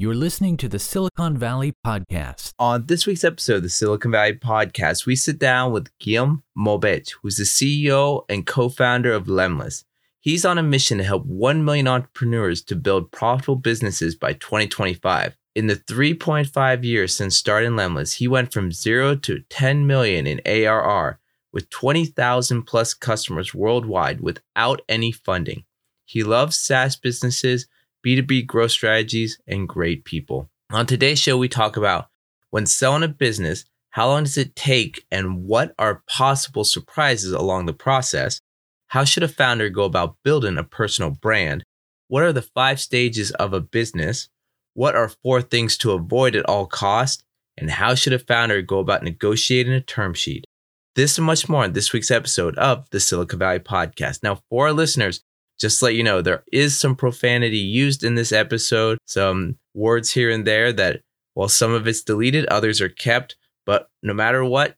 You're listening to the Silicon Valley Podcast. On this week's episode of the Silicon Valley Podcast, we sit down with Guillaume Moubeche, who's the CEO and co founder of Lemlist. He's on a mission to help 1 million entrepreneurs to build profitable businesses by 2025. In the 3.5 years since starting Lemlist, he went from zero to 10 million in ARR with 20,000 plus customers worldwide without any funding. He loves SaaS businesses B2B growth strategies, and great people. On today's show, we talk about when selling a business, how long does it take and what are possible surprises along the process? How should a founder go about building a personal brand? What are the five stages of a business? What are four things to avoid at all costs? And how should a founder go about negotiating a term sheet? This and much more in this week's episode of the Silicon Valley Podcast. Now, for our listeners, just let you know, there is some profanity used in this episode, some words here and there that, while some of it's deleted, others are kept. But no matter what,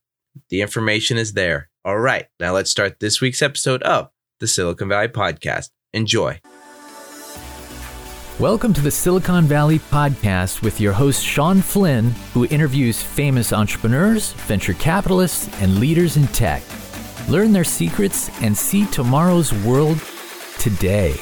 the information is there. All right, now let's start this week's episode of the Silicon Valley Podcast. Enjoy. Welcome to the Silicon Valley Podcast with your host, Sean Flynn, who interviews famous entrepreneurs, venture capitalists, and leaders in tech. Learn their secrets and see tomorrow's world today.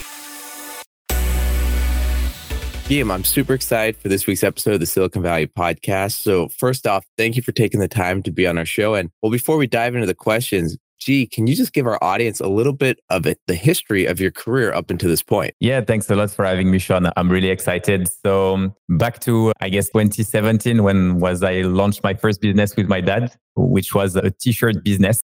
Guillaume, I'm super excited for this week's episode of the Silicon Valley podcast. So, first off, thank you for taking the time to be on our show. And well, before we dive into the questions, G, can you just give our audience a little bit of it, the history of your career up until this point? Yeah, thanks a lot for having me, Sean. I'm really excited. So um, back to, I guess, 2017, when was I launched my first business with my dad, which was a t-shirt business.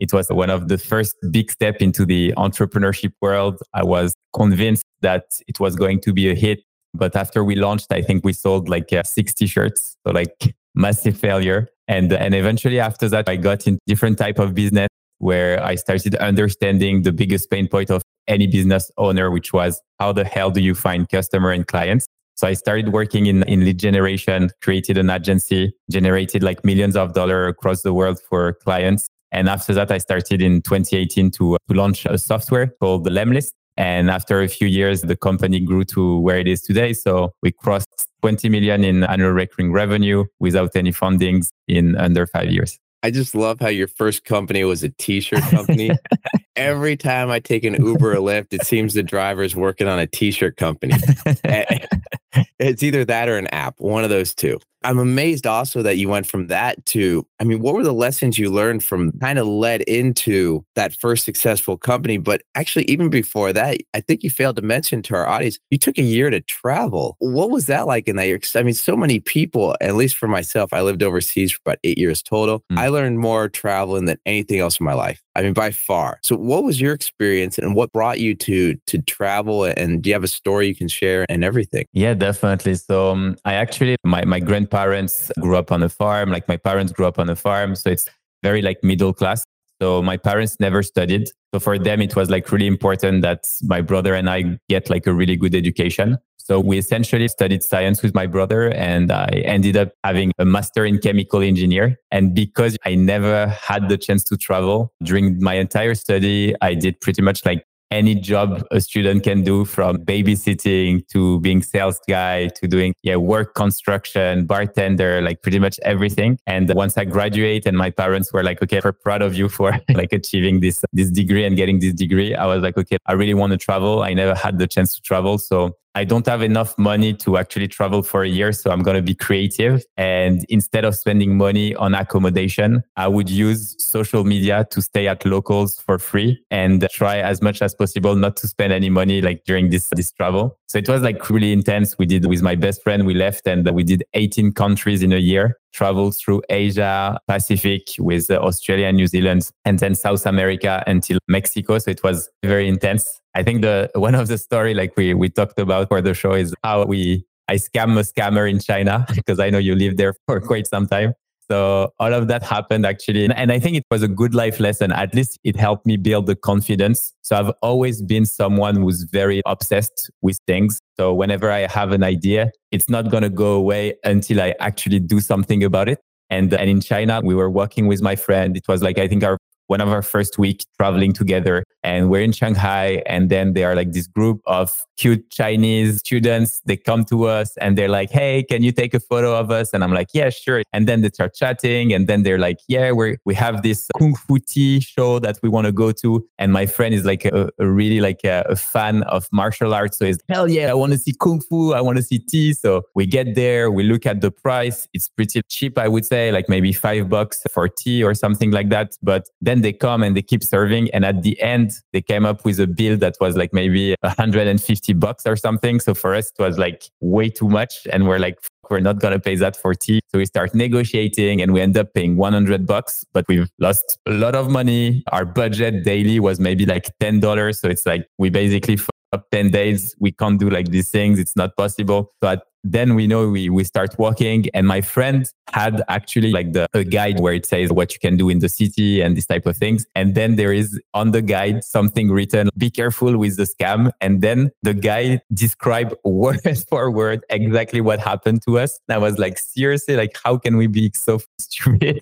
It was one of the first big step into the entrepreneurship world. I was convinced that it was going to be a hit. But after we launched, I think we sold like uh, 60 shirts. So like massive failure. And, and eventually after that, I got in different type of business where I started understanding the biggest pain point of any business owner, which was how the hell do you find customer and clients? So I started working in, in lead generation, created an agency, generated like millions of dollars across the world for clients. And after that, I started in 2018 to, uh, to launch a software called the Lemlist. And after a few years, the company grew to where it is today. So we crossed 20 million in annual recurring revenue without any fundings in under five years. I just love how your first company was a t-shirt company. Every time I take an Uber or Lyft, it seems the driver's working on a t-shirt company. it's either that or an app, one of those two. I'm amazed also that you went from that to, I mean, what were the lessons you learned from kind of led into that first successful company? But actually, even before that, I think you failed to mention to our audience, you took a year to travel. What was that like in that year? I mean, so many people, at least for myself, I lived overseas for about eight years total. Mm. I learned more traveling than anything else in my life. I mean, by far. So what was your experience and what brought you to to travel and do you have a story you can share and everything? Yeah, definitely. So um, I actually my my grandparents grew up on a farm, like my parents grew up on a farm, so it's very like middle class. So my parents never studied. So for them it was like really important that my brother and I get like a really good education. So we essentially studied science with my brother and I ended up having a master in chemical engineer. And because I never had the chance to travel during my entire study, I did pretty much like any job a student can do from babysitting to being sales guy to doing yeah work construction bartender like pretty much everything. And once i graduate and my parents were like okay we're proud of you for like achieving this this degree and getting this degree i was like okay i really want to travel. I never had the chance to travel. So I don't have enough money to actually travel for a year. So I'm going to be creative. And instead of spending money on accommodation, I would use social media to stay at locals for free and try as much as possible not to spend any money like during this, this travel. So it was like really intense. We did with my best friend, we left and we did 18 countries in a year traveled through Asia, Pacific with uh, Australia New Zealand, and then South America until Mexico. So it was very intense. I think the one of the story like we we talked about for the show is how we I scam a scammer in China because I know you lived there for quite some time. So all of that happened actually. And I think it was a good life lesson. At least it helped me build the confidence. So I've always been someone who's very obsessed with things. So whenever I have an idea, it's not going to go away until I actually do something about it. And, and in China, we were working with my friend. It was like, I think our one of our first week traveling together and we're in Shanghai. And then they are like this group of cute Chinese students. They come to us and they're like, Hey, can you take a photo of us? And I'm like, Yeah, sure. And then they start chatting. And then they're like, Yeah, we we have this Kung Fu tea show that we want to go to. And my friend is like a, a really like a, a, fan of martial arts. So he's hell yeah, I want to see Kung Fu. I want to see tea. So we get there, we look at the price. It's pretty cheap, I would say, like maybe five bucks for tea or something like that. But then they come and they keep serving. And at the end, they came up with a bill that was like maybe 150 bucks or something. So for us, it was like way too much. And we're like, we're not going to pay that for tea. So we start negotiating and we end up paying 100 bucks, but we've lost a lot of money. Our budget daily was maybe like $10. So it's like we basically up 10 days. We can't do like these things. It's not possible. but then we know we, we start walking and my friend had actually like the a guide where it says what you can do in the city and this type of things and then there is on the guide something written be careful with the scam and then the guy described word for word exactly what happened to us and i was like seriously like how can we be so stupid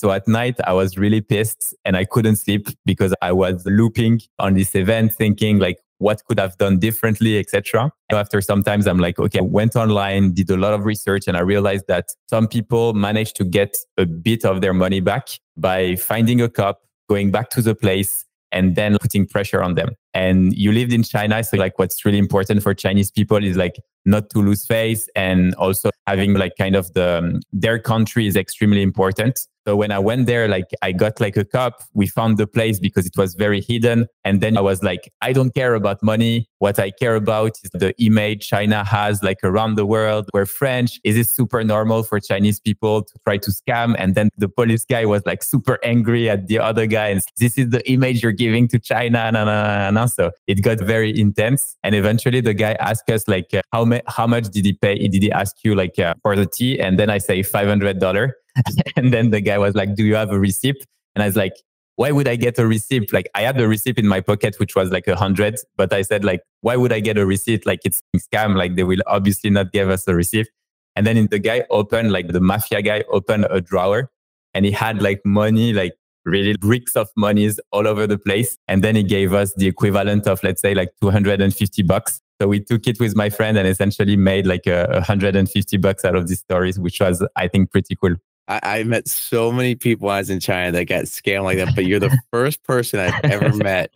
so at night, I was really pissed and I couldn't sleep because I was looping on this event, thinking like, what could I've done differently, etc. After sometimes I'm like, okay, I went online, did a lot of research, and I realized that some people managed to get a bit of their money back by finding a cop, going back to the place, and then putting pressure on them. And you lived in China. So like what's really important for Chinese people is like not to lose face and also having like kind of the, um, their country is extremely important. So when I went there, like I got like a cup. We found the place because it was very hidden. And then I was like, I don't care about money. What I care about is the image China has like around the world. We're French. Is it super normal for Chinese people to try to scam? And then the police guy was like super angry at the other guy. And this is the image you're giving to China. Nah, nah, nah, So it got very intense. And eventually the guy asked us like, uh, how, ma- how much did he pay? Did he ask you like uh, for the tea? And then I say $500. and then the guy was like, Do you have a receipt? And I was like, why would I get a receipt? Like I had the receipt in my pocket, which was like a hundred, but I said like, why would I get a receipt? Like it's a scam. Like they will obviously not give us a receipt. And then the guy opened, like the mafia guy opened a drawer and he had like money, like really bricks of monies all over the place. And then he gave us the equivalent of, let's say like 250 bucks. So we took it with my friend and essentially made like a 150 bucks out of these stories, which was, I think, pretty cool. I, I, met so many people when I was in China that got scammed like that, but you're the first person I've ever met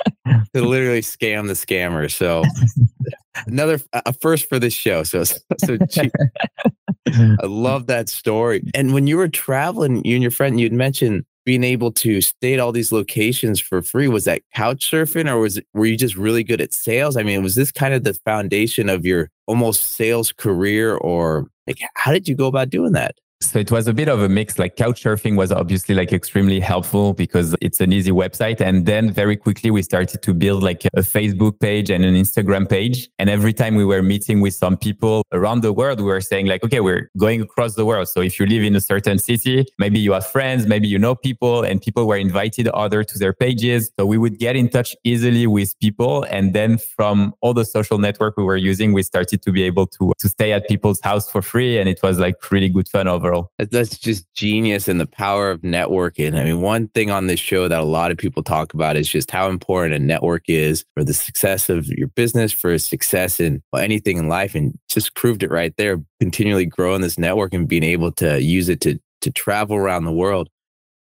to literally scam the scammer. So another a first for this show. So so cheap. I love that story. And when you were traveling, you and your friend, you'd mentioned being able to stay at all these locations for free. Was that couch surfing, or was it, were you just really good at sales? I mean, was this kind of the foundation of your almost sales career, or like how did you go about doing that? So it was a bit of a mix. Like Couchsurfing was obviously like extremely helpful because it's an easy website. And then very quickly we started to build like a Facebook page and an Instagram page. And every time we were meeting with some people around the world, we were saying like, okay, we're going across the world. So if you live in a certain city, maybe you have friends, maybe you know people and people were invited other to their pages. So we would get in touch easily with people. And then from all the social network we were using, we started to be able to, to stay at people's house for free. And it was like really good fun overall. That's just genius and the power of networking. I mean, one thing on this show that a lot of people talk about is just how important a network is for the success of your business, for success in anything in life. And just proved it right there, continually growing this network and being able to use it to, to travel around the world.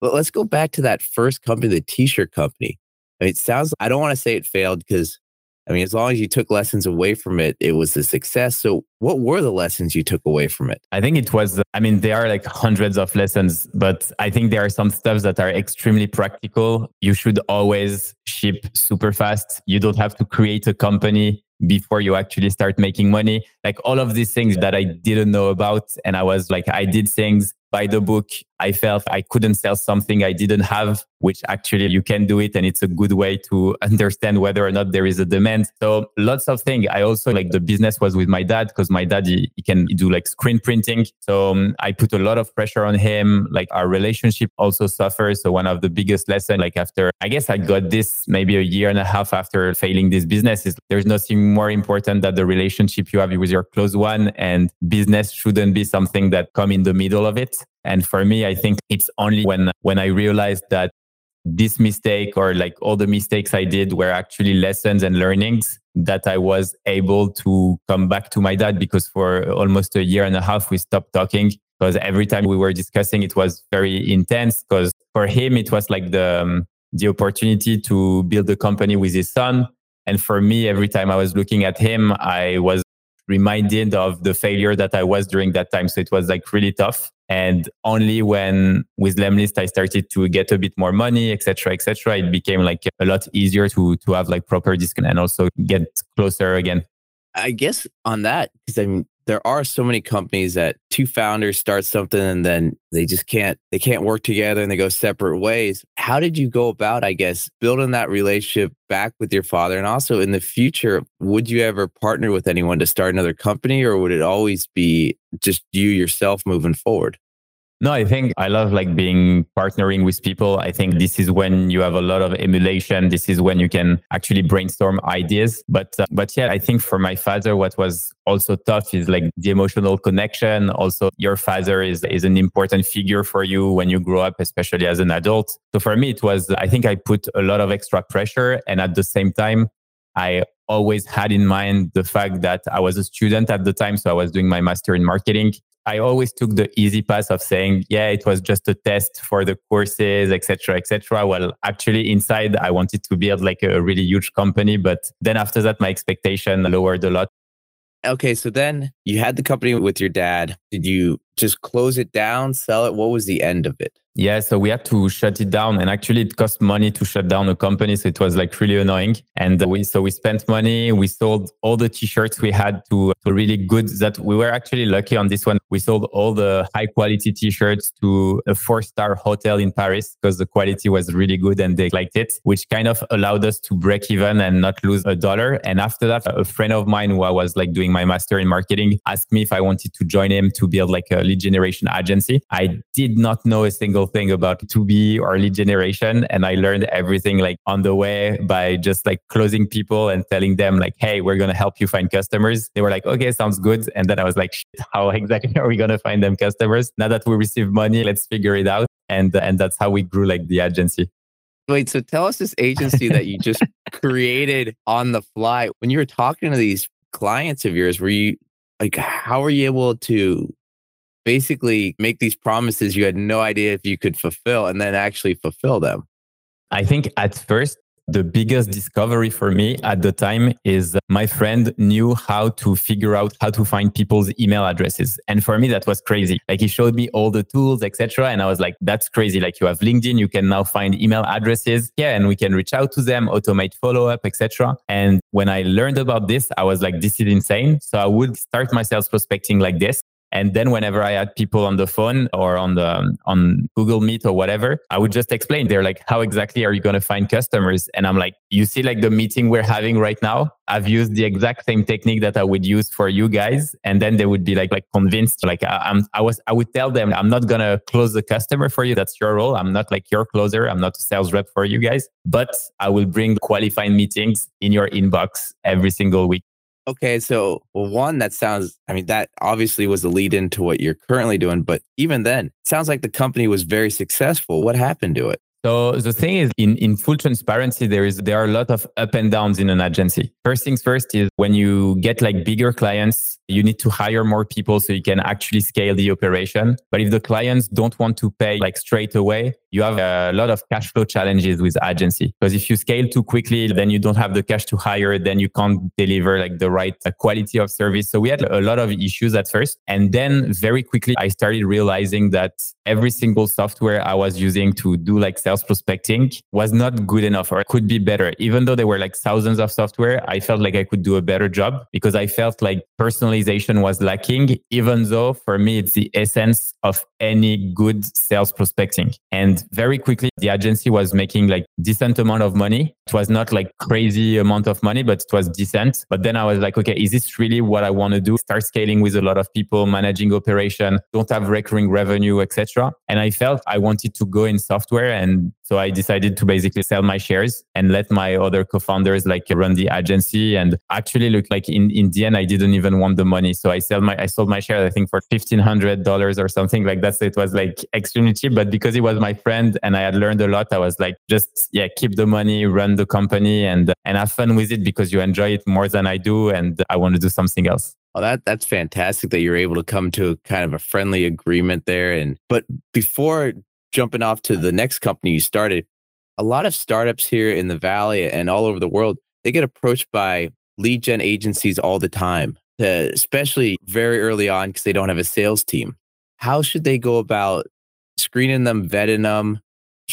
But let's go back to that first company, the t shirt company. I mean, it sounds, I don't want to say it failed because I mean, as long as you took lessons away from it, it was a success. So, what were the lessons you took away from it? I think it was, I mean, there are like hundreds of lessons, but I think there are some steps that are extremely practical. You should always ship super fast. You don't have to create a company before you actually start making money. Like all of these things that I didn't know about. And I was like, I did things by the book. I felt I couldn't sell something I didn't have, which actually you can do it. And it's a good way to understand whether or not there is a demand. So lots of things. I also like the business was with my dad because my dad, he, he, can do like screen printing. So um, I put a lot of pressure on him. Like our relationship also suffers. So one of the biggest lessons, like after, I guess I got this maybe a year and a half after failing this business is there's nothing more important than the relationship you have with your close one and business shouldn't be something that come in the middle of it. And for me, I think it's only when, when I realized that this mistake or like all the mistakes I did were actually lessons and learnings that I was able to come back to my dad because for almost a year and a half, we stopped talking because every time we were discussing, it was very intense because for him, it was like the, um, the opportunity to build a company with his son. And for me, every time I was looking at him, I was reminded of the failure that I was during that time. So it was like really tough. And only when with Lemlist I started to get a bit more money, etc., etc., it became like a lot easier to to have like proper discount and also get closer again. I guess on that, because I mean, there are so many companies that two founders start something and then they just can't they can't work together and they go separate ways. How did you go about i guess building that relationship back with your father? And also in the future would you ever partner with anyone to start another company or would it always be just you yourself moving forward no, I think I love like being partnering with people. I think this is when you have a lot of emulation. This is when you can actually brainstorm ideas. But uh, but yeah, I think for my father, what was also tough is like the emotional connection. Also, your father is is an important figure for you when you grow up, especially as an adult. So for me, it was I think I put a lot of extra pressure, and at the same time, I always had in mind the fact that I was a student at the time. So I was doing my master in marketing. I always took the easy path of saying, yeah, it was just a test for the courses, etc., etc. Well, actually inside, I wanted to build like a really huge company. But then after that, my expectation lowered a lot. Okay. So then you had the company with your dad. Did you just close it down, sell it? What was the end of it? Yeah, so we had to shut it down, and actually, it cost money to shut down a company, so it was like really annoying. And we so we spent money. We sold all the t-shirts we had to, to really good. That we were actually lucky on this one. We sold all the high quality t-shirts to a four star hotel in Paris because the quality was really good and they liked it, which kind of allowed us to break even and not lose a dollar. And after that, a friend of mine who I was like doing my master in marketing asked me if I wanted to join him to build like a lead generation agency. I did not know a single thing about 2B or lead generation. And I learned everything like on the way by just like closing people and telling them like, Hey, we're going to help you find customers. They were like, okay, sounds good. And then I was like, how exactly are we going to find them customers? Now that we receive money, let's figure it out. And, and that's how we grew like the agency. Wait, so tell us this agency that you just created on the fly. When you were talking to these clients of yours, were you like, how were you able to basically make these promises you had no idea if you could fulfill and then actually fulfill them? I think at first, the biggest discovery for me at the time is my friend knew how to figure out how to find people's email addresses. And for me that was crazy. Like he showed me all the tools etc and i was like that's crazy. Like you have linkedin you can now find email addresses. Yeah and we can reach out to them automate follow up etc and when i learned about this i was like this is insane. So i would start my sales prospecting like this and then whenever I had people on the phone or on the on Google Meet or whatever, I would just explain. They're like, "How exactly are you going to find customers?" And I'm like, "You see, like the meeting we're having right now. I've used the exact same technique that I would use for you guys." And then they would be like, like convinced. Like I, I'm, I was, I would tell them, "I'm not gonna close the customer for you. That's your role. I'm not like your closer. I'm not a sales rep for you guys, but I will bring qualified meetings in your inbox every single week." Okay, so well, one that sounds. I mean, that obviously was the lead into what you're currently doing, but even then, sounds like the company was very successful. What happened to it? So the thing is, in, in full transparency, there is there are a lot of up and downs in an agency. First things first is when you get like bigger clients, you need to hire more people so you can actually scale the operation. But if the clients don't want to pay like straight away, you have a lot of cash flow challenges with agency. Because if you scale too quickly, then you don't have the cash to hire, then you can't deliver like the right uh, quality of service. So we had a lot of issues at first. And then very quickly, I started realizing that every single software I was using to do like sales prospecting was not good enough or could be better. Even though there were like thousands of software, I felt like I could do a better job because I felt like personalization was lacking, even though for me, it's the essence of any good sales prospecting. And very quickly the agency was making like decent amount of money it was not like crazy amount of money but it was decent. But then i was like okay is this really what i want to do? Start scaling with a lot of people managing operation don't have recurring revenue etc and i felt i wanted to go in software and so i decided to basically sell my shares and let my other co-founders like run the agency. And actually look like in, in the end i didn't even want the money. So i sold my i sold my shares i think for $1500 or something like that. So it was like extremely cheap. But because it was my friend and I had learned a lot. I was like, just yeah, keep the money, run the company, and and have fun with it because you enjoy it more than I do, and I want to do something else. Oh, that that's fantastic that you're able to come to kind of a friendly agreement there. And but before jumping off to the next company you started, a lot of startups here in the valley and all over the world, they get approached by lead gen agencies all the time, to, especially very early on because they don't have a sales team. How should they go about screening them, vetting them?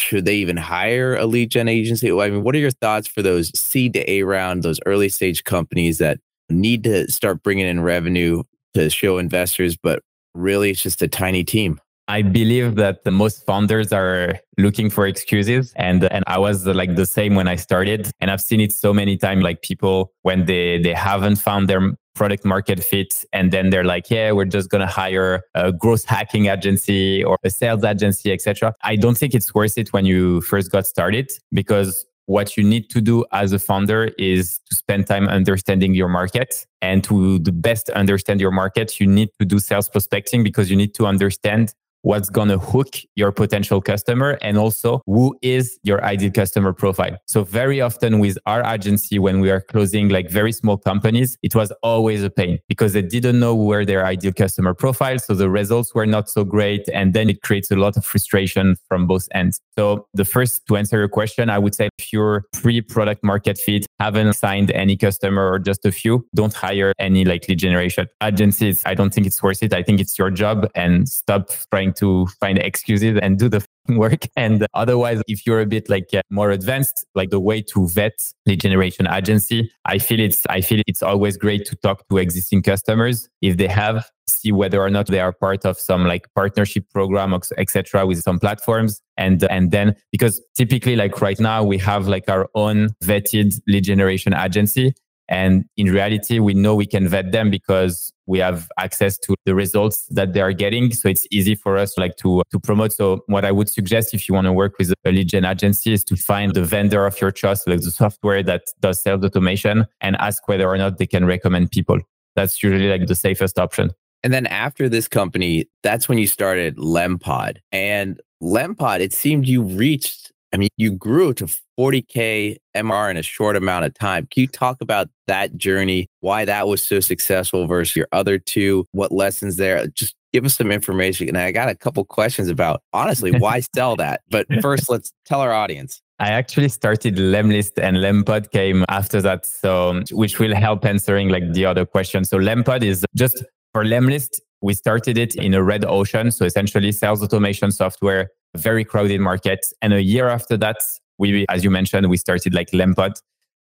Should they even hire a lead gen agency? I mean, what are your thoughts for those seed to A round, those early stage companies that need to start bringing in revenue to show investors, but really it's just a tiny team? I believe that the most founders are looking for excuses. And and I was uh, like the same when I started. And I've seen it so many times like people when they they haven't found their product market fit and then they're like yeah we're just going to hire a growth hacking agency or a sales agency etc i don't think it's worth it when you first got started because what you need to do as a founder is to spend time understanding your market. And to the best understand your market you need to do sales prospecting because you need to understand what's going to hook your potential customer and also who is your ideal customer profile. So very often with our agency, when we are closing like very small companies, it was always a pain because they didn't know where their ideal customer profile. So the results were not so great. And then it creates a lot of frustration from both ends. So the first to answer your question, I would say you're pre-product market fit, haven't signed any customer or just a few, don't hire any like lead generation agencies. I don't think it's worth it. I think it's your job and stop trying trying to find excuses and do the work. And otherwise, if you're a bit like uh, more advanced, like the way to vet lead generation agency, I feel it's I feel it's always great to talk to existing customers. If they have see whether or not they are part of some like partnership program etc with some platforms. And and then because typically like right now we have like our own vetted lead generation agency and in reality, we know we can vet them because we have access to the results that they are getting. So it's easy for us like to, to promote. So what I would suggest if you want to work with a lead gen agency is to find the vendor of your choice, like the software that does sales automation and ask whether or not they can recommend people. That's usually like the safest option. And then after this company, that's when you started Lempod. And Lempod, it seemed you reached I mean, you grew to 40K MR in a short amount of time. Can you talk about that journey, why that was so successful versus your other two? What lessons there? Just give us some information. And I got a couple questions about, honestly, why sell that? But first, let's tell our audience. I actually started Lemlist and Lempod came after that. So, which will help answering like the other question. So, Lempod is just for Lemlist, we started it in a red ocean. So, essentially, sales automation software very crowded market. And a year after that, we, as you mentioned, we started like Lempod.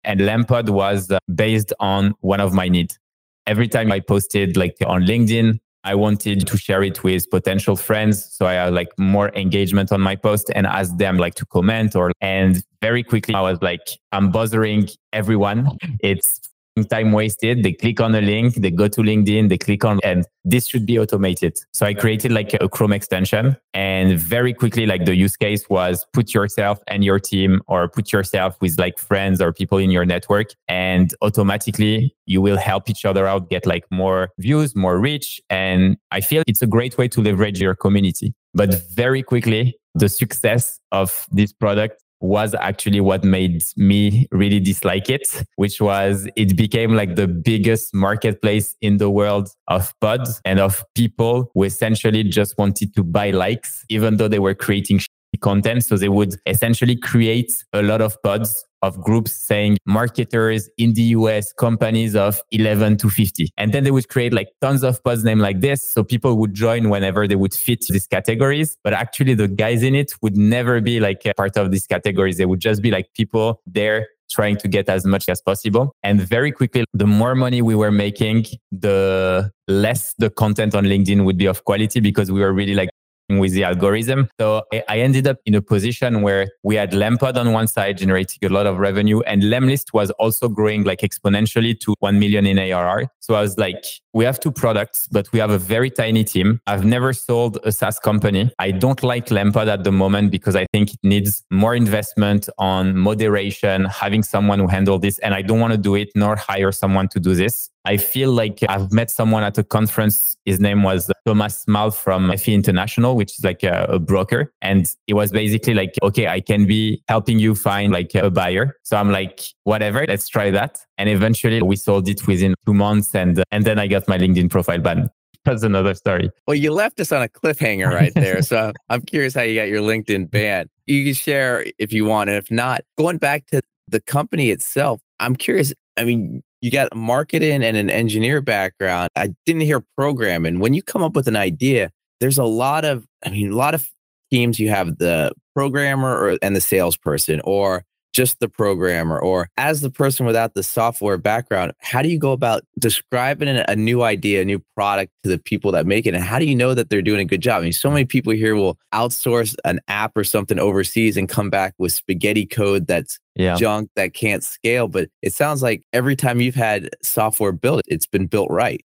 And Lempod was uh, based on one of my needs. Every time I posted like on LinkedIn, I wanted to share it with potential friends. So I had like more engagement on my post and ask them like to comment or, and very quickly I was like, I'm bothering everyone. It's time wasted. They click on a link, they go to LinkedIn, they click on, and this should be automated. So I created like a Chrome extension and very quickly, like the use case was put yourself and your team or put yourself with like friends or people in your network and automatically you will help each other out, get like more views, more reach. And I feel it's a great way to leverage your community. But very quickly, the success of this product was actually what made me really dislike it, which was it became like the biggest marketplace in the world of pods and of people who essentially just wanted to buy likes, even though they were creating content. So they would essentially create a lot of pods of groups saying marketers in the US, companies of 11 to 50. And then they would create like tons of pods named like this. So people would join whenever they would fit these categories. But actually the guys in it would never be like part of these categories. They would just be like people there trying to get as much as possible. And very quickly, the more money we were making, the less the content on LinkedIn would be of quality because we were really like with the algorithm. So I ended up in a position where we had Lempod on one side generating a lot of revenue and Lemlist was also growing like exponentially to 1 million in ARR. So I was like, we have two products, but we have a very tiny team. I've never sold a SaaS company. I don't like Lempod at the moment because I think it needs more investment on moderation, having someone who handle this. And I don't want to do it nor hire someone to do this. I feel like I've met someone at a conference. His name was Thomas Smale from FE International, which is like a, a, broker. And it was basically like, okay, I can be helping you find like a buyer. So I'm like, whatever, let's try that. And eventually we sold it within two months. And, and then I got my LinkedIn profile banned. That's another story. Well, you left us on a cliffhanger right there. so I'm curious how you got your LinkedIn banned. You can share if you want. And if not, going back to the company itself, I'm curious. I mean, you got marketing and an engineer background. I didn't hear programming. When you come up with an idea, there's a lot of, I mean, a lot of teams you have the programmer or, and the salesperson, or just the programmer or as the person without the software background how do you go about describing a new idea a new product to the people that make it and how do you know that they're doing a good job i mean so many people here will outsource an app or something overseas and come back with spaghetti code that's yeah. junk that can't scale but it sounds like every time you've had software built it's been built right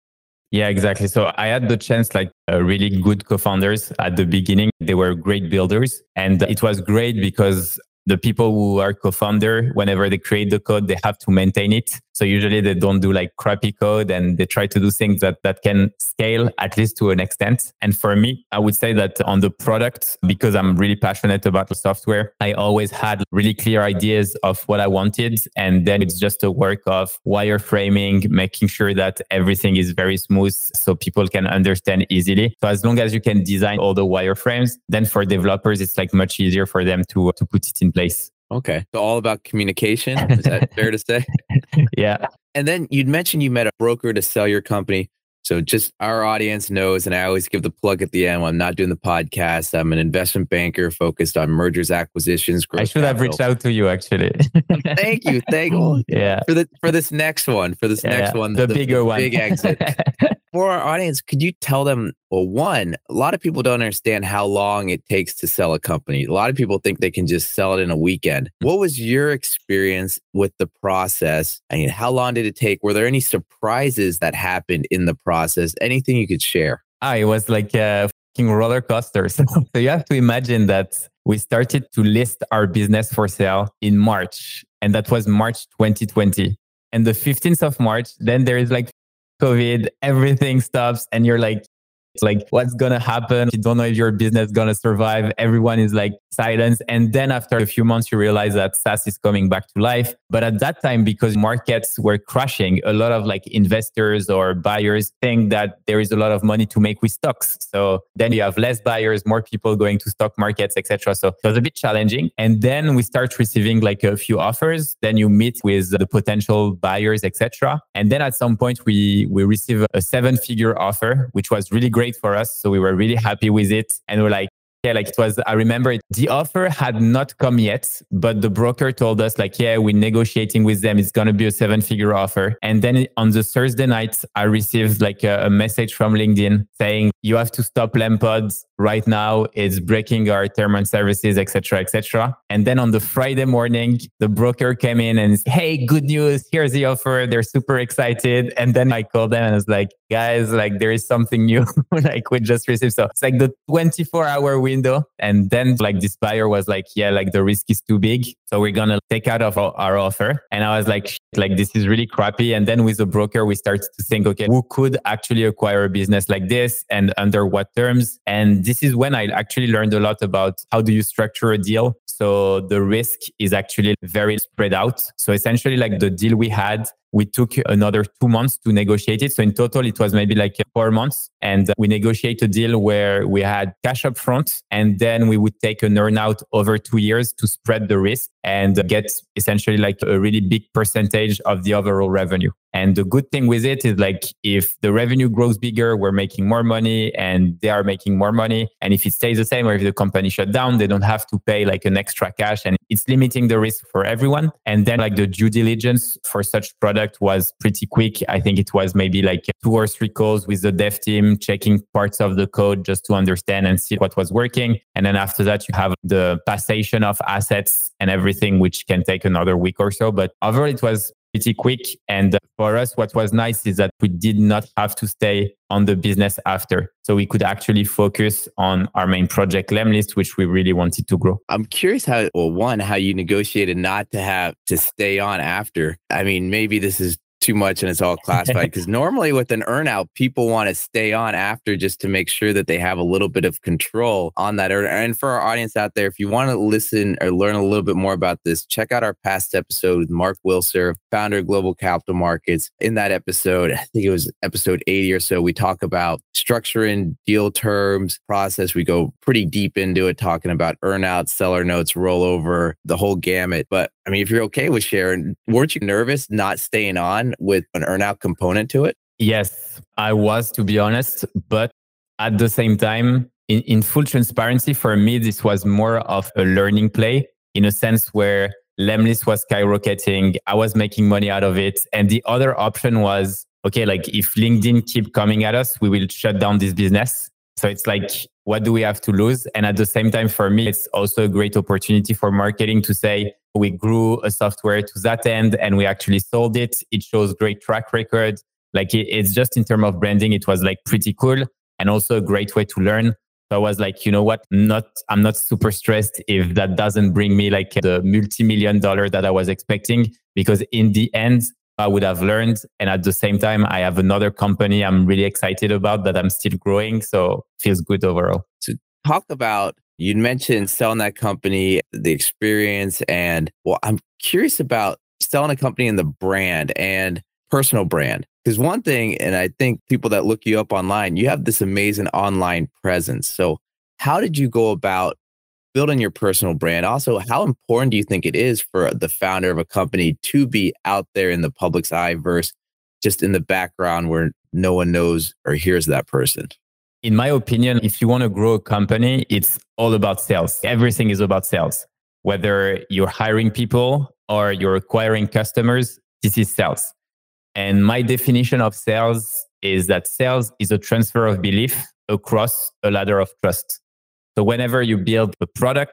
yeah, exactly. So I had the chance, like uh, really good co-founders at the beginning. They were great builders and it was great because the people who are co-founder, whenever they create the code, they have to maintain it. So usually they don't do like crappy code and they try to do things that, that can scale at least to an extent. And for me, I would say that on the product, because I'm really passionate about the software, I always had really clear ideas of what I wanted. And then it's just a work of wireframing, making sure that everything is very smooth so people can understand easily. So as long as you can design all the wireframes, then for developers, it's like much easier for them to, to put it in place. Okay. So all about communication. Is that fair to say? Yeah. And then you'd mentioned you met a broker to sell your company. So just our audience knows, and I always give the plug at the end when I'm not doing the podcast. I'm an investment banker focused on mergers, acquisitions. growth. I should capital. have reached out to you actually. thank you, thank you. Yeah. For the for this next one, for this yeah, next one, the, the bigger the one, big exit. for our audience, could you tell them, well, one, a lot of people don't understand how long it takes to sell a company. A lot of people think they can just sell it in a weekend. Mm. What was your experience with the process? I mean, how long did it take? Were there any surprises that happened in the process? Anything you could share? Ah, it was like a fucking roller coaster. so you have to imagine that we started to list our business for sale in March, and that was March 2020. And the 15th of March, then there is like COVID, everything stops, and you're like, it's like, what's going to happen? You don't know if your business going to survive. Everyone is like silence. And then after a few months, you realize that SaaS is coming back to life. But at that time, because markets were crashing, a lot of like investors or buyers think that there is a lot of money to make with stocks. So then you have less buyers, more people going to stock markets, etc. So it was a bit challenging. And then we start receiving like a few offers. Then you meet with the potential buyers, etc. And then at some point, we we receive a seven figure offer, which was really great for us. So we were really happy with it. And we're like, yeah, like it was, I remember it, the offer had not come yet, but the broker told us, like, yeah, we're negotiating with them. It's going to be a seven figure offer. And then on the Thursday night, I received like a, a message from LinkedIn saying, you have to stop Lempods right now. It's breaking our term and services, etc., etc. And then on the Friday morning, the broker came in and hey, good news. Here's the offer. They're super excited. And then I called them and I was like, guys, like there is something new, like we just received. So it's like the 24 hour window. And then like this buyer was like, yeah, like the risk is too big. So we're going to take out of our, offer. And I was like, like this is really crappy. And then with the broker, we started to think, okay, who could actually acquire a business like this and under what terms? And this is when I actually learned a lot about how do you structure a deal. So the risk is actually very spread out. So essentially like the deal we had we took another two months to negotiate it. So in total, it was maybe like four months. And we negotiate a deal where we had cash up front and then we would take an earnout over two years to spread the risk and get essentially like a really big percentage of the overall revenue. And the good thing with it is like if the revenue grows bigger, we're making more money and they are making more money. And if it stays the same or if the company shut down, they don't have to pay like an extra cash and it's limiting the risk for everyone. And then like the due diligence for such product was pretty quick. I think it was maybe like two or three calls with the dev team, checking parts of the code just to understand and see what was working. And then after that, you have the passation of assets and everything, which can take another week or so. But overall, it was pretty quick. And for us, what was nice is that we did not have to stay on the business after. So we could actually focus on our main project, Lemlist, which we really wanted to grow. I'm curious how, well, one, how you negotiated not to have to stay on after. I mean, maybe this is too much and it's all classified because normally with an earnout, people want to stay on after just to make sure that they have a little bit of control on that earn. And for our audience out there, if you want to listen or learn a little bit more about this, check out our past episode with Mark Wilser, founder of Global Capital Markets. In that episode, I think it was episode 80 or so, we talk about structuring deal terms, process. We go pretty deep into it, talking about earnouts, seller notes, rollover, the whole gamut. But I mean, if you're okay with sharing, weren't you nervous not staying on with an earnout component to it? Yes, I was, to be honest. But at the same time, in, in full transparency, for me, this was more of a learning play in a sense where Lemlist was skyrocketing. I was making money out of it. And the other option was, okay, like if LinkedIn keep coming at us, we will shut down this business. So it's like, what do we have to lose? And at the same time, for me, it's also a great opportunity for marketing to say, we grew a software to that end and we actually sold it. It shows great track record. Like it, it's just in terms of branding, it was like pretty cool and also a great way to learn. So I was like, you know what? Not, I'm not super stressed if that doesn't bring me like the multi-million dollar that I was expecting, because in the end, I would have learned. And at the same time, I have another company I'm really excited about that I'm still growing. So feels good overall. To talk about you mentioned selling that company, the experience, and well, I'm curious about selling a company and the brand and personal brand. Because one thing, and I think people that look you up online, you have this amazing online presence. So, how did you go about building your personal brand? Also, how important do you think it is for the founder of a company to be out there in the public's eye versus just in the background where no one knows or hears that person? in my opinion, if you want to grow a company, it's all about sales. Everything is about sales. Whether you're hiring people or you're acquiring customers, this is sales. And my definition of sales is that sales is a transfer of belief across a ladder of trust. So whenever you build a product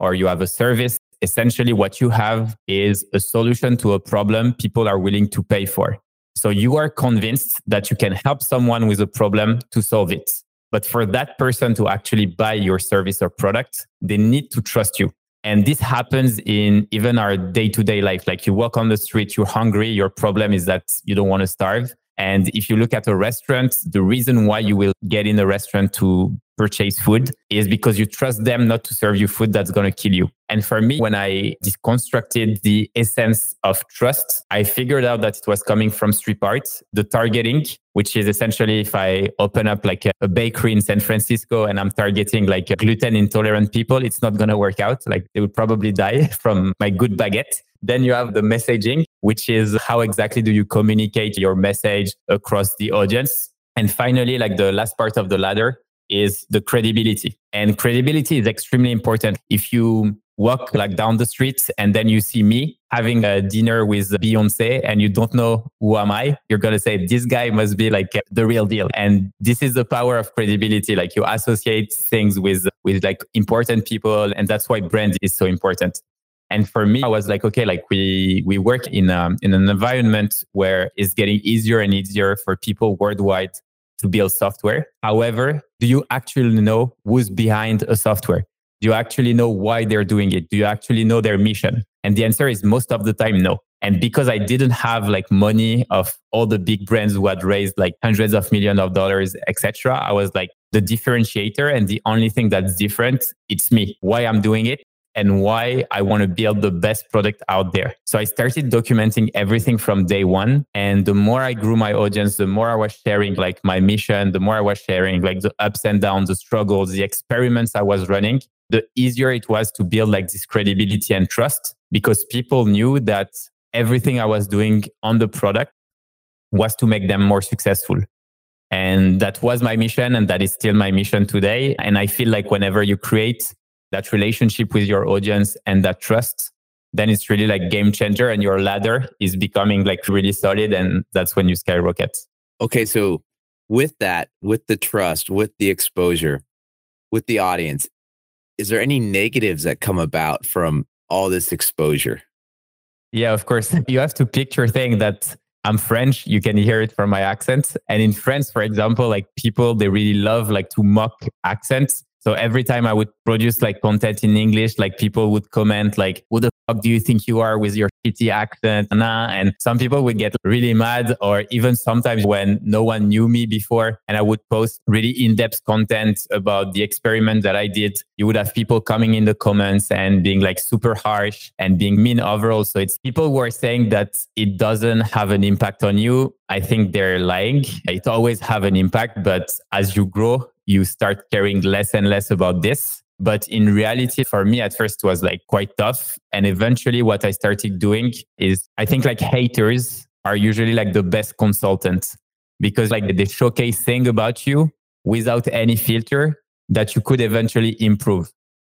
or you have a service, essentially what you have is a solution to a problem people are willing to pay for. So you are convinced that you can help someone with a problem to solve it. But for that person to actually buy your service or product, they need to trust you. And this happens in even our day to day life. Like you walk on the street, you're hungry. Your problem is that you don't want to starve. And if you look at a restaurant, the reason why you will get in a restaurant to purchase food is because you trust them not to serve you food that's going to kill you. And for me, when I deconstructed the essence of trust, I figured out that it was coming from three parts. The targeting, which is essentially if I open up like a, bakery in San Francisco and I'm targeting like gluten intolerant people, it's not going to work out. Like they would probably die from my good baguette. Then you have the messaging, which is how exactly do you communicate your message across the audience? And finally, like the last part of the ladder is the credibility. And credibility is extremely important. If you walk like down the streets and then you see me having a dinner with Beyonce and you don't know who am I, you're going to say this guy must be like the real deal. And this is the power of credibility. Like you associate things with, with like important people. And that's why brand is so important. And for me, I was like, okay, like we, we work in, um, in an environment where it's getting easier and easier for people worldwide to build software. However, do you actually know who's behind a software? Do you actually know why they're doing it? Do you actually know their mission? And the answer is most of the time, no. And because I didn't have like money of all the big brands who had raised like hundreds of millions of dollars, etc., I was like the differentiator. And the only thing that's different, it's me, why I'm doing it and why I want to build the best product out there. So I started documenting everything from day one. And the more I grew my audience, the more I was sharing like my mission, the more I was sharing like the ups and downs, the struggles, the experiments I was running, the easier it was to build like this credibility and trust because people knew that everything I was doing on the product was to make them more successful. And that was my mission. And that is still my mission today. And I feel like whenever you create that relationship with your audience and that trust, then it's really like game changer and your ladder is becoming like really solid. And that's when you skyrocket. Okay. So with that, with the trust, with the exposure, with the audience, is there any negatives that come about from all this exposure? Yeah, of course. You have to picture thing that I'm French. You can hear it from my accent. And in France, for example, like people, they really love like to mock accents. So every time I would produce like content in English, like people would comment like, who the fuck do you think you are with your shitty accent? Nah, And some people would get really mad or even sometimes when no one knew me before and I would post really in-depth content about the experiment that I did, you would have people coming in the comments and being like super harsh and being mean overall. So it's people who are saying that it doesn't have an impact on you. I think they're lying. It always have an impact, but as you grow, you start caring less and less about this. But in reality, for me at first was like quite tough. And eventually what I started doing is I think like haters are usually like the best consultants because like they showcase thing about you without any filter that you could eventually improve.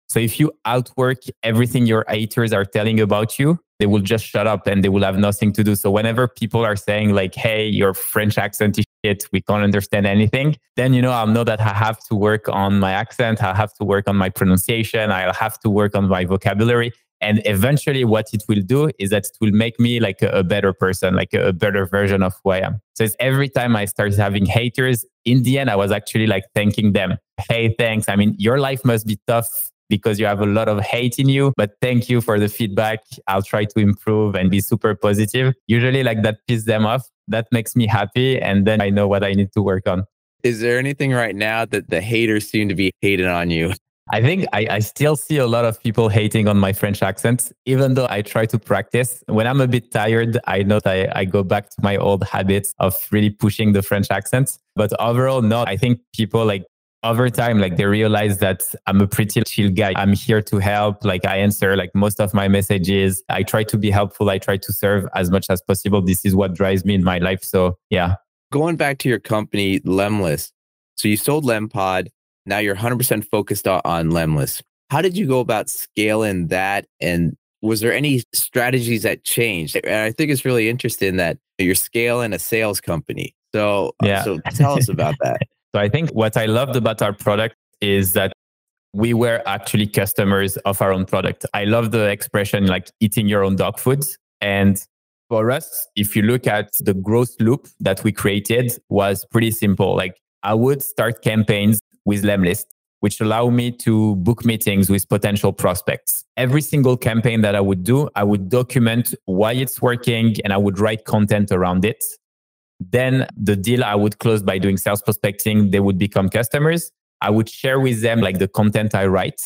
So if you outwork everything your haters are telling about you, they will just shut up and they will have nothing to do. So whenever people are saying like, "Hey, your French accent is shit. We can't understand anything," then you know I'll know that I have to work on my accent. I have to work on my pronunciation. I'll have to work on my vocabulary. And eventually, what it will do is that it will make me like a, a better person, like a, a better version of who I am. So it's every time I start having haters, in the end, I was actually like thanking them. Hey, thanks. I mean, your life must be tough because you have a lot of hate in you. But thank you for the feedback. I'll try to improve and be super positive. Usually, like that pisses them off. That makes me happy. And then I know what I need to work on. Is there anything right now that the haters seem to be hating on you? I think I, I, still see a lot of people hating on my French accent, even though I try to practice. When I'm a bit tired, I know I, I go back to my old habits of really pushing the French accent. But overall, no, I think people like over time, like they realize that I'm a pretty chill guy. I'm here to help. Like I answer like most of my messages. I try to be helpful. I try to serve as much as possible. This is what drives me in my life. So yeah. Going back to your company, Lemlist. So you sold Lempod. Now you're 100% focused on, Lemlist. How did you go about scaling that? And was there any strategies that changed? And I think it's really interesting that you're scaling a sales company. So, yeah. so tell us about that. So I think what I loved about our product is that we were actually customers of our own product. I love the expression like eating your own dog food. And for us, if you look at the growth loop that we created was pretty simple. Like I would start campaigns with Lemlist, which allow me to book meetings with potential prospects. Every single campaign that I would do, I would document why it's working and I would write content around it. Then the deal I would close by doing sales prospecting, they would become customers. I would share with them like the content I write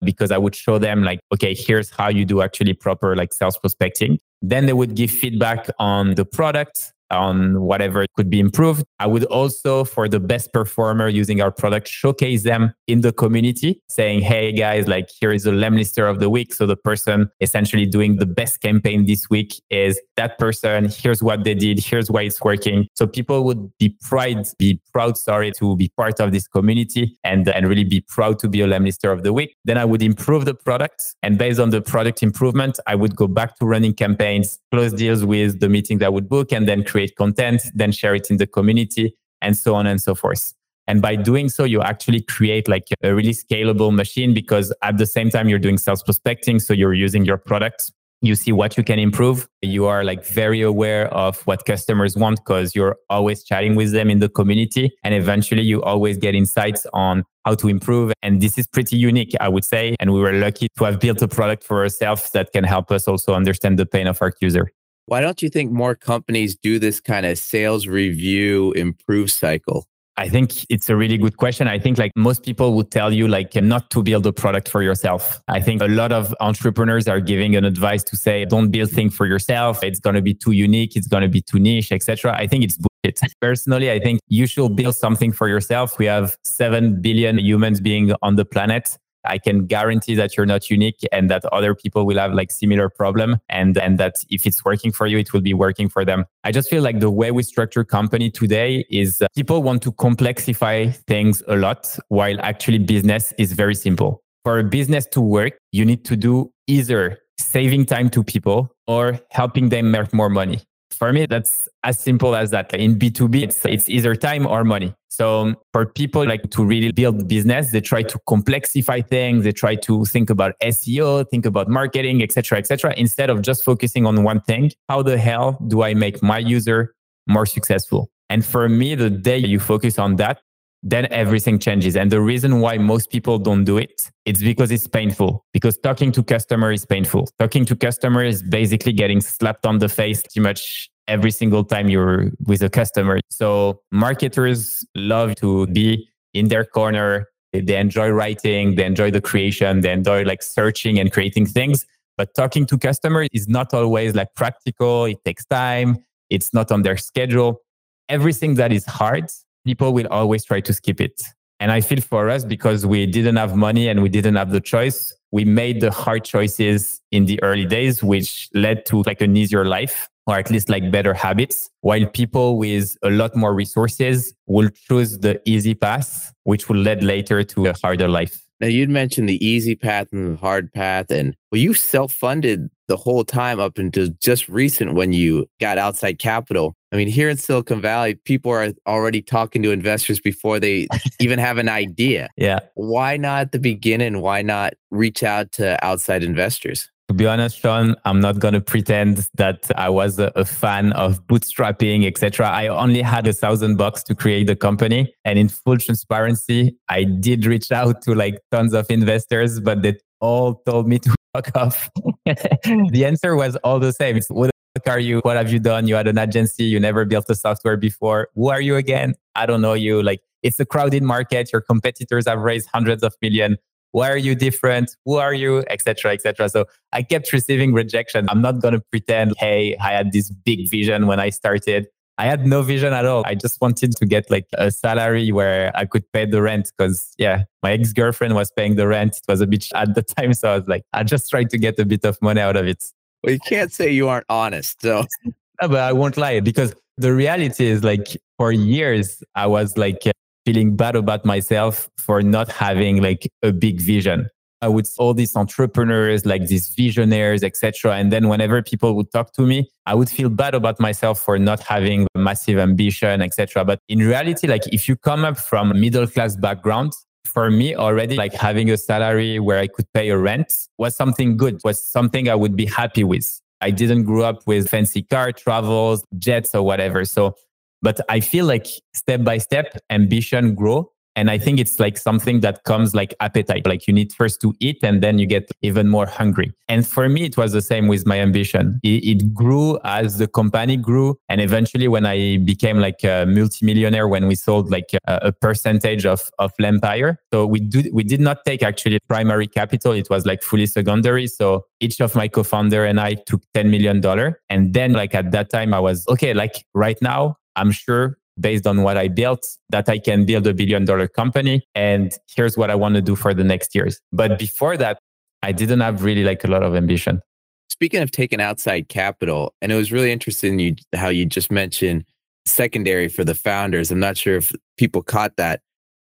because I would show them like, okay, here's how you do actually proper like sales prospecting. Then they would give feedback on the product, on whatever could be improved. I would also, for the best performer using our product, showcase them in the community, saying, hey guys, like here is a Lemlister of the week. So the person essentially doing the best campaign this week is that person. Here's what they did. Here's why it's working. So people would be proud, be proud, sorry, to be part of this community and, and really be proud to be a Lemlister of the week. Then I would improve the product. And based on the product improvement, I would go back to running campaigns, close deals with the meetings I would book, and then create create content, then share it in the community, and so on and so forth. And by doing so, you actually create like a really scalable machine because at the same time, you're doing self prospecting. So you're using your product. You see what you can improve. You are like very aware of what customers want because you're always chatting with them in the community. And eventually you always get insights on how to improve. And this is pretty unique, I would say. And we were lucky to have built a product for ourselves that can help us also understand the pain of our user. Why don't you think more companies do this kind of sales review improve cycle? I think it's a really good question. I think like most people would tell you like not to build a product for yourself. I think a lot of entrepreneurs are giving an advice to say don't build things for yourself. It's going to be too unique, it's going to be too niche, etc. I think it's bullshit. Personally, I think you should build something for yourself. We have 7 billion humans being on the planet. I can guarantee that you're not unique and that other people will have like similar problem and and that if it's working for you, it will be working for them. I just feel like the way we structure company today is uh, people want to complexify things a lot while actually business is very simple. For a business to work, you need to do either saving time to people or helping them make more money. For me, that's as simple as that. In B2B, it's, it's either time or money. So um, for people like to really build business, they try to complexify things. They try to think about SEO, think about marketing, etc., etc. instead of just focusing on one thing. How the hell do I make my user more successful? And for me, the day you focus on that, then everything changes. And the reason why most people don't do it, it's because it's painful. Because talking to customer is painful. Talking to customer is basically getting slapped on the face pretty much every single time you're with a customer. So marketers love to be in their corner. They enjoy writing, they enjoy the creation, they enjoy like searching and creating things. But talking to customers is not always like practical. It takes time. It's not on their schedule. Everything that is hard people will always try to skip it. And I feel for us, because we didn't have money and we didn't have the choice, we made the hard choices in the early days, which led to like an easier life or at least like better habits, while people with a lot more resources will choose the easy path, which will lead later to a harder life. Now you'd mentioned the easy path and the hard path, and well, you self-funded the whole time up until just recent when you got outside capital. I mean, here in Silicon Valley, people are already talking to investors before they even have an idea. Yeah. Why not at the beginning? Why not reach out to outside investors? To be honest, Sean, I'm not going to pretend that I was a, a fan of bootstrapping, etc. I only had a thousand bucks to create the company. And in full transparency, I did reach out to like tons of investors, but they all told me to fuck off. the answer was all the same. It's, what are you? What have you done? You had an agency. You never built a software before. Who are you again? I don't know you. Like it's a crowded market. Your competitors have raised hundreds of million why are you different who are you etc etc so i kept receiving rejection i'm not to pretend hey i had this big vision when i started i had no vision at all i just wanted to get like a salary where i could pay the rent because yeah my ex-girlfriend was paying the rent it was a bit at the time so i was like i just tried to get a bit of money out of it well you can't say you aren't honest so no, but i won't lie because the reality is like for years i was like feeling bad about myself for not having like a big vision. I would all these entrepreneurs, like these visionaries, etc. And then whenever people would talk to me, I would feel bad about myself for not having massive ambition, etc. But in reality, like if you come up from a middle class background, for me already, like having a salary where I could pay a rent was something good, was something I would be happy with. I didn't grow up with fancy car travels, jets or whatever. So but I feel like step by step, ambition grow. And I think it's like something that comes like appetite. Like you need first to eat and then you get even more hungry. And for me, it was the same with my ambition. It, it grew as the company grew. And eventually when I became like a multimillionaire, when we sold like a, a percentage of, of Lempire. So we do, we did not take actually primary capital. It was like fully secondary. So each of my co-founder and I took $10 million. And then like at that time, I was, okay, like right now I'm sure based on what I built that I can build a billion dollar company. And here's what I want to do for the next years. But before that, I didn't have really like a lot of ambition. Speaking of taking outside capital, and it was really interesting you how you just mentioned secondary for the founders. I'm not sure if people caught that,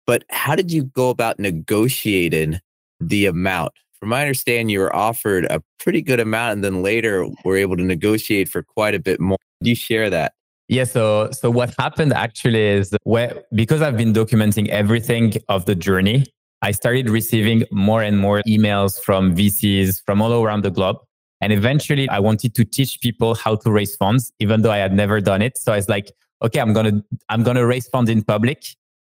but how did you go about negotiating the amount? From my understanding, you were offered a pretty good amount and then later were able to negotiate for quite a bit more. Do you share that? Yeah. So, so what happened actually is where, because I've been documenting everything of the journey, I started receiving more and more emails from VCs from all around the globe. And eventually I wanted to teach people how to raise funds, even though I had never done it. So I was like, okay, I'm to, I'm to raise funds in public.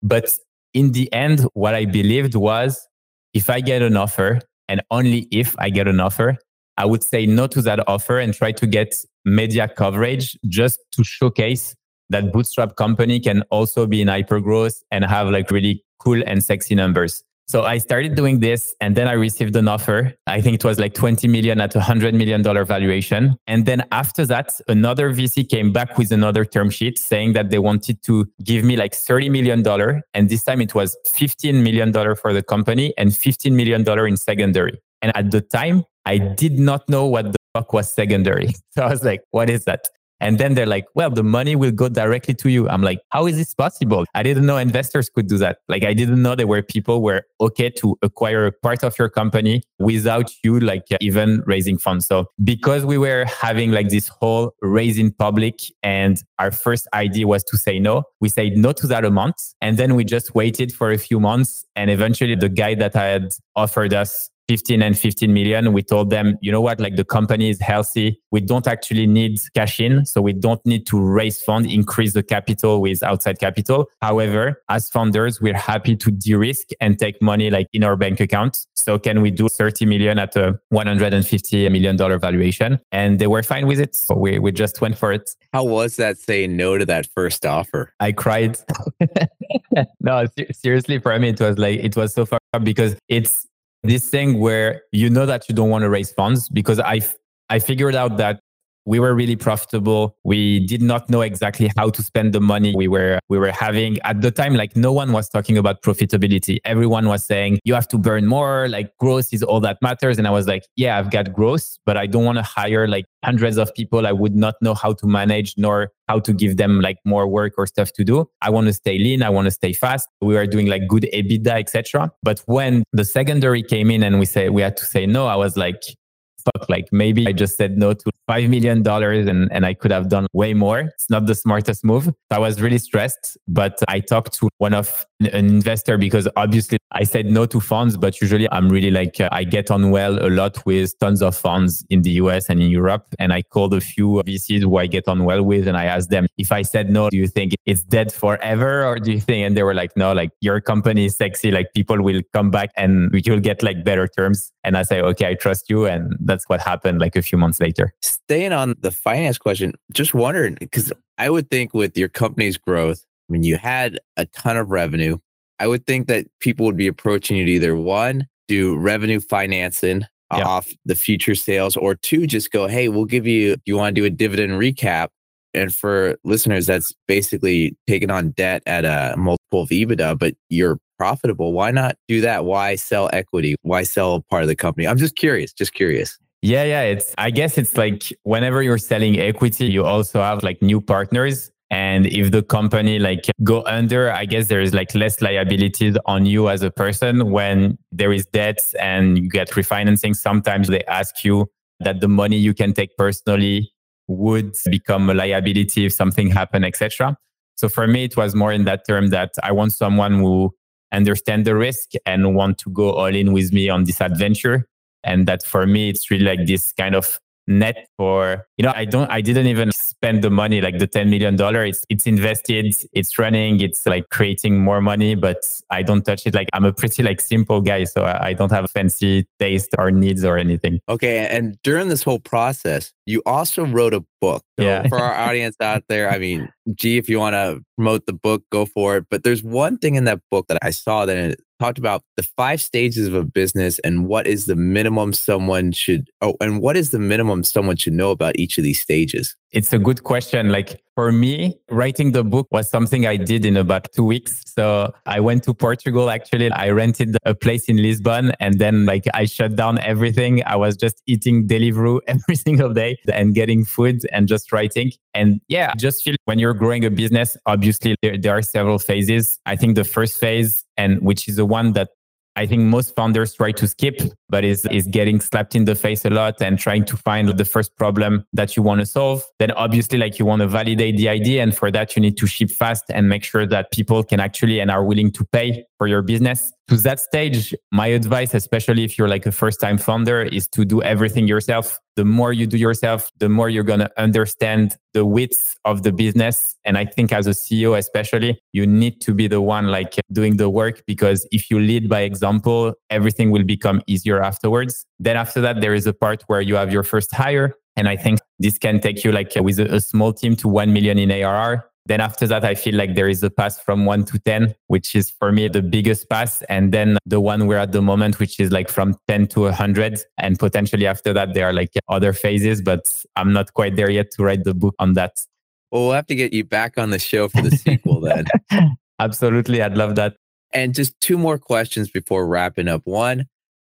But in the end, what I believed was if I get an offer and only if I get an offer, I would say no to that offer and try to get media coverage just to showcase that bootstrap company can also be in hyper growth and have like really cool and sexy numbers. So I started doing this and then I received an offer. I think it was like 20 million at a $100 million valuation. And then after that, another VC came back with another term sheet saying that they wanted to give me like $30 million. And this time it was $15 million for the company and $15 million in secondary. And at the time, I did not know what the fuck was secondary. So I was like, what is that? And then they're like, well, the money will go directly to you. I'm like, how is this possible? I didn't know investors could do that. Like, I didn't know there were people were okay to acquire a part of your company without you like even raising funds. So because we were having like this whole raise in public and our first idea was to say no, we said no to that amount. And then we just waited for a few months. And eventually the guy that I had offered us 15 and 15 million, we told them, you know what, like the company is healthy. We don't actually need cash in. So we don't need to raise fund, increase the capital with outside capital. However, as founders, we're happy to de-risk and take money like in our bank account. So can we do 30 million at a 150 million dollar valuation? And they were fine with it. So we, we just went for it. How was that saying no to that first offer? I cried. no, seriously, for me, it was like, it was so far because it's this thing where you know that you don't want to raise funds because I, I figured out that we were really profitable. We did not know exactly how to spend the money we were we were having at the time. Like no one was talking about profitability. Everyone was saying you have to burn more. Like growth is all that matters. And I was like, yeah, I've got growth, but I don't want to hire like hundreds of people I would not know how to manage nor how to give them like more work or stuff to do. I want to stay lean. I want to stay fast. We were doing like good EBITDA, etc. But when the secondary came in and we say we had to say no, I was like, fuck, like maybe I just said no to $5 million and, and and I could have done way more. It's not the smartest move. I was really stressed, but I talked to one of an investor because obviously I said no to funds, but usually I'm really like, uh, I get on well a lot with tons of funds in the US and in Europe. And I called a few VCs who I get on well with and I asked them, if I said no, do you think it's dead forever? Or do you think, and they were like, no, like your company is sexy. Like people will come back and you'll get like better terms. And I say, okay, I trust you. And that's what happened like a few months later. Staying on the finance question, just wondering, because I would think with your company's growth, I mean, you had a ton of revenue, I would think that people would be approaching you to either one, do revenue financing yeah. off the future sales, or two, just go, hey, we'll give you, if you want to do a dividend recap? And for listeners, that's basically taking on debt at a multiple of EBITDA, but you're profitable. Why not do that? Why sell equity? Why sell part of the company? I'm just curious, just curious. Yeah, yeah. It's I guess it's like whenever you're selling equity, you also have like new partners. And if the company like go under, I guess there is like less liabilities on you as a person when there is debts and you get refinancing. Sometimes they ask you that the money you can take personally would become a liability if something happened, etc. So for me, it was more in that term that I want someone who understand the risk and want to go all in with me on this adventure and that for me it's really like this kind of net for you know i don't i didn't even spend the money like the 10 million dollar. It's it's invested it's running it's like creating more money but i don't touch it. Like i'm a pretty like simple guy so i, I don't have fancy taste or needs or anything. Okay and during this whole process you also wrote a book so yeah. for our audience out there. I mean gee if you want to promote the book go for it. But there's one thing in that book that i saw that it talked about the five stages of a business and what is the minimum someone should oh and what is the minimum someone should know about each of these stages it's a good question. Like for me writing the book was something i did in about two weeks. So i went to portugal actually. I rented a place in lisbon and then like i shut down everything. I was just eating deliveroo every single day and getting food and just writing. And yeah I just feel when you're growing a business obviously there, there are several phases. I think the first phase and which is the one that I think most founders try to skip, but is, is getting slapped in the face a lot and trying to find the first problem that you want to solve. Then obviously, like you want to validate the idea. And for that, you need to ship fast and make sure that people can actually and are willing to pay for your business. To that stage, my advice, especially if you're like a first time founder, is to do everything yourself. The more you do yourself, the more you're going to understand the width of the business. And I think as a CEO, especially, you need to be the one like doing the work because if you lead by example, everything will become easier afterwards. Then after that, there is a part where you have your first hire. And I think this can take you like with a, a small team to 1 million in ARR. Then after that, I feel like there is a pass from one to 10, which is for me the biggest pass. And then the one we're at the moment, which is like from 10 to 100. And potentially after that, there are like other phases, but I'm not quite there yet to write the book on that. Well, we'll have to get you back on the show for the sequel then. Absolutely. I'd love that. And just two more questions before wrapping up. One,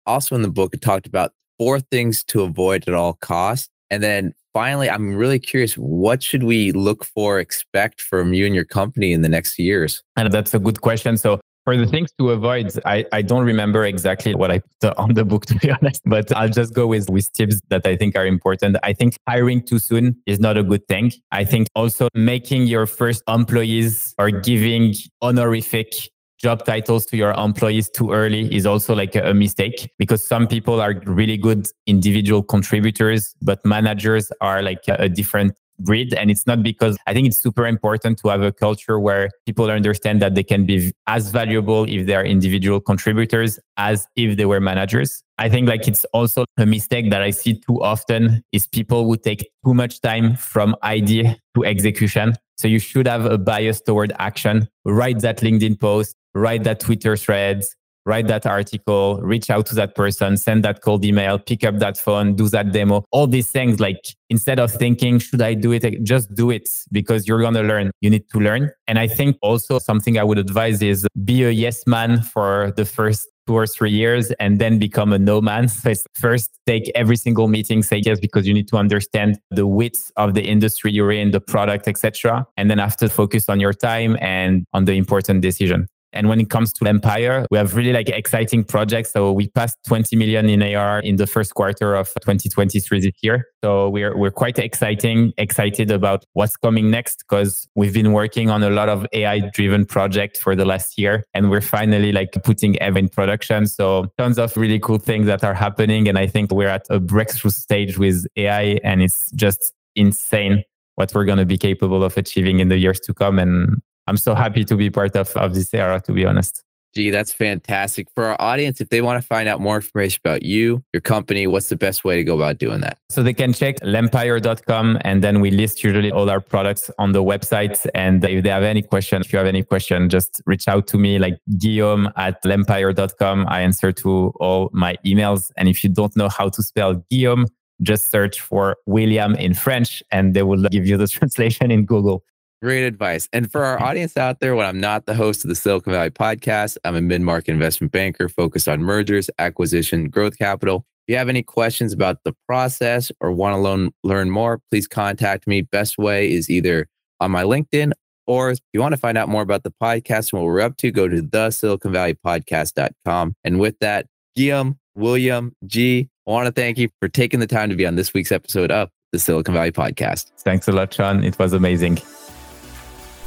also in the book, it talked about four things to avoid at all costs. And then finally, I'm really curious what should we look for, expect from you and your company in the next years? And that's a good question. So, for the things to avoid, I, I don't remember exactly what I put on the book, to be honest, but I'll just go with, with tips that I think are important. I think hiring too soon is not a good thing. I think also making your first employees or giving honorific job titles to your employees too early is also like a, a, mistake because some people are really good individual contributors, but managers are like a, a different breed. And it's not because I think it's super important to have a culture where people understand that they can be as valuable if they are individual contributors as if they were managers. I think like it's also a mistake that I see too often is people who take too much time from idea to execution. So you should have a bias toward action. Write that LinkedIn post, write that Twitter threads, write that article, reach out to that person, send that cold email, pick up that phone, do that demo, all these things. Like instead of thinking, should I do it? Just do it because you're going to learn. You need to learn. And I think also something I would advise is be a yes man for the first two or three years and then become a no man. So first take every single meeting, say yes, because you need to understand the width of the industry you're in, the product, etc. And then after focus on your time and on the important decision. And when it comes to Lempire, we have really like exciting projects. So we passed 20 million in AR in the first quarter of 2023 this year. So we're we're quite exciting, excited about what's coming next because we've been working on a lot of AI driven projects for the last year and we're finally like putting Eva in production. So tons of really cool things that are happening. And I think we're at a breakthrough stage with AI and it's just insane what we're going to be capable of achieving in the years to come. And I'm so happy to be part of, of this era, to be honest. Gee, that's fantastic. For our audience, if they want to find out more information about you, your company, what's the best way to go about doing that? So they can check lempire.com and then we list usually all our products on the website. And if they have any question, if you have any question, just reach out to me like Guillaume at lempire.com. I answer to all my emails. And if you don't know how to spell Guillaume, just search for William in French and they will give you the translation in Google. Great advice. And for our audience out there, when I'm not the host of the Silicon Valley podcast, I'm a mid market investment banker focused on mergers, acquisition, growth capital. If you have any questions about the process or want to learn, learn more, please contact me. Best way is either on my LinkedIn or if you want to find out more about the podcast and what we're up to, go to the Silicon Valley podcast.com. And with that, Guillaume, William, G, I want to thank you for taking the time to be on this week's episode of the Silicon Valley podcast. Thanks a lot, Sean. It was amazing.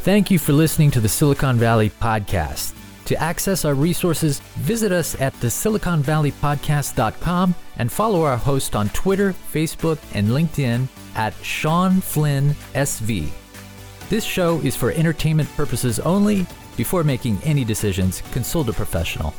Thank you for listening to the Silicon Valley Podcast. To access our resources, visit us at the siliconvalleypodcast.com and follow our host on Twitter, Facebook, and LinkedIn at Sean Flynn SV. This show is for entertainment purposes only. Before making any decisions, consult a professional.